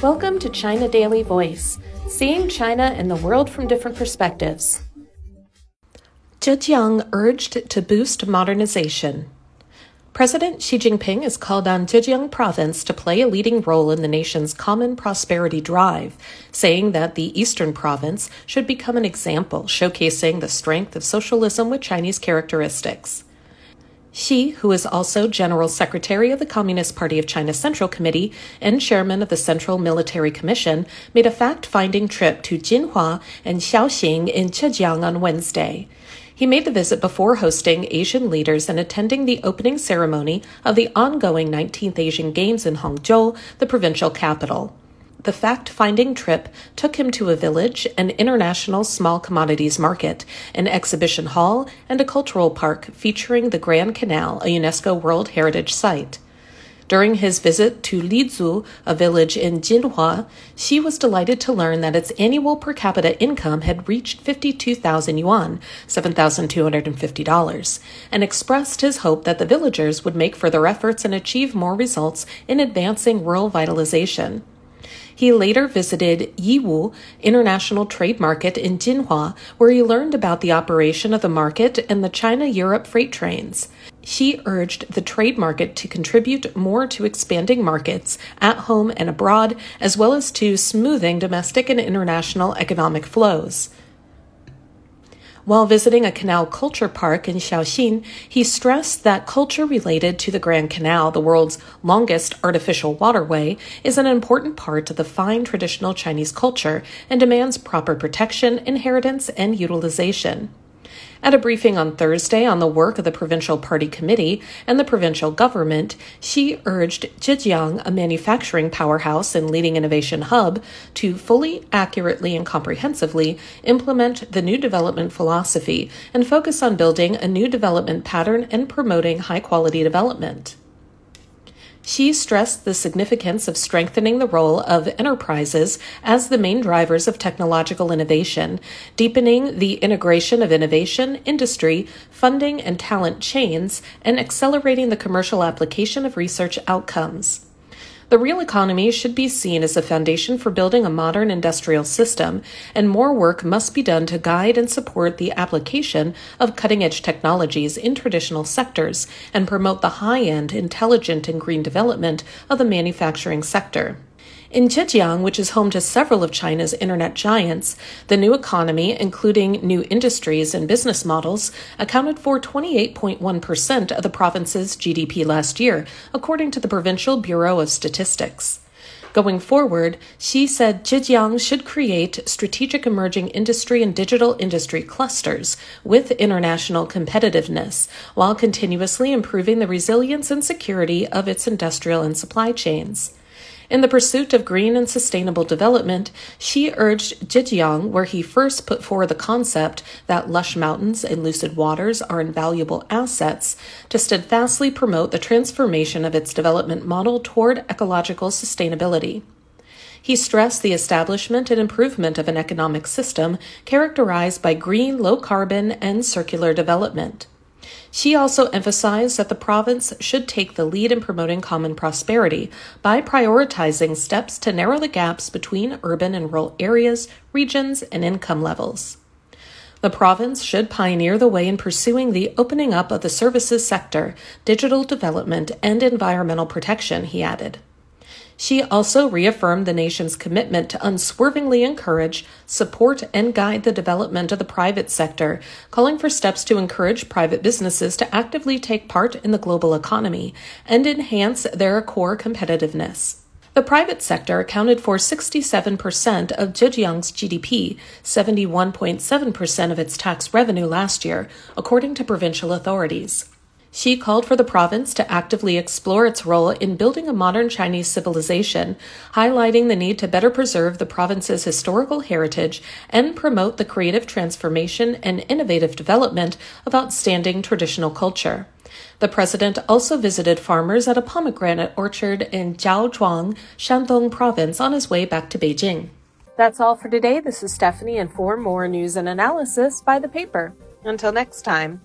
Welcome to China Daily Voice, seeing China and the world from different perspectives. Zhejiang urged to boost modernization. President Xi Jinping has called on Zhejiang province to play a leading role in the nation's common prosperity drive, saying that the eastern province should become an example showcasing the strength of socialism with Chinese characteristics. Xi, who is also General Secretary of the Communist Party of China Central Committee and Chairman of the Central Military Commission, made a fact finding trip to Jinhua and Shaoxing in Zhejiang on Wednesday. He made the visit before hosting Asian leaders and attending the opening ceremony of the ongoing 19th Asian Games in Hangzhou, the provincial capital. The fact finding trip took him to a village, an international small commodities market, an exhibition hall, and a cultural park featuring the Grand Canal, a UNESCO World Heritage Site. During his visit to Lizu, a village in Jinhua, Xi was delighted to learn that its annual per capita income had reached 52,000 yuan, $7,250, and expressed his hope that the villagers would make further efforts and achieve more results in advancing rural vitalization. He later visited Yiwu International Trade Market in Jinhua, where he learned about the operation of the market and the China Europe freight trains. He urged the trade market to contribute more to expanding markets at home and abroad, as well as to smoothing domestic and international economic flows. While visiting a canal culture park in Shaoxing, he stressed that culture related to the Grand Canal, the world's longest artificial waterway, is an important part of the fine traditional Chinese culture and demands proper protection, inheritance, and utilization. At a briefing on Thursday on the work of the Provincial Party Committee and the provincial government, Xi urged Zhejiang, a manufacturing powerhouse and leading innovation hub, to fully, accurately, and comprehensively implement the new development philosophy and focus on building a new development pattern and promoting high quality development. Xi stressed the significance of strengthening the role of enterprises as the main drivers of technological innovation, deepening the integration of innovation, industry, funding, and talent chains, and accelerating the commercial application of research outcomes. The real economy should be seen as a foundation for building a modern industrial system, and more work must be done to guide and support the application of cutting edge technologies in traditional sectors and promote the high end, intelligent, and green development of the manufacturing sector. In Zhejiang, which is home to several of China's internet giants, the new economy, including new industries and business models, accounted for 28.1% of the province's GDP last year, according to the Provincial Bureau of Statistics. Going forward, Xi said Zhejiang should create strategic emerging industry and digital industry clusters with international competitiveness, while continuously improving the resilience and security of its industrial and supply chains. In the pursuit of green and sustainable development, Xi urged Zhejiang, where he first put forward the concept that lush mountains and lucid waters are invaluable assets, to steadfastly promote the transformation of its development model toward ecological sustainability. He stressed the establishment and improvement of an economic system characterized by green, low carbon, and circular development. Xi also emphasized that the province should take the lead in promoting common prosperity by prioritizing steps to narrow the gaps between urban and rural areas, regions, and income levels. The province should pioneer the way in pursuing the opening up of the services sector, digital development, and environmental protection, he added. Xi also reaffirmed the nation's commitment to unswervingly encourage, support, and guide the development of the private sector, calling for steps to encourage private businesses to actively take part in the global economy and enhance their core competitiveness. The private sector accounted for 67% of Zhejiang's GDP, 71.7% of its tax revenue last year, according to provincial authorities. Xi called for the province to actively explore its role in building a modern Chinese civilization, highlighting the need to better preserve the province's historical heritage and promote the creative transformation and innovative development of outstanding traditional culture. The president also visited farmers at a pomegranate orchard in Zaozhuang, Shandong province, on his way back to Beijing. That's all for today. This is Stephanie, and for more news and analysis, by the paper. Until next time.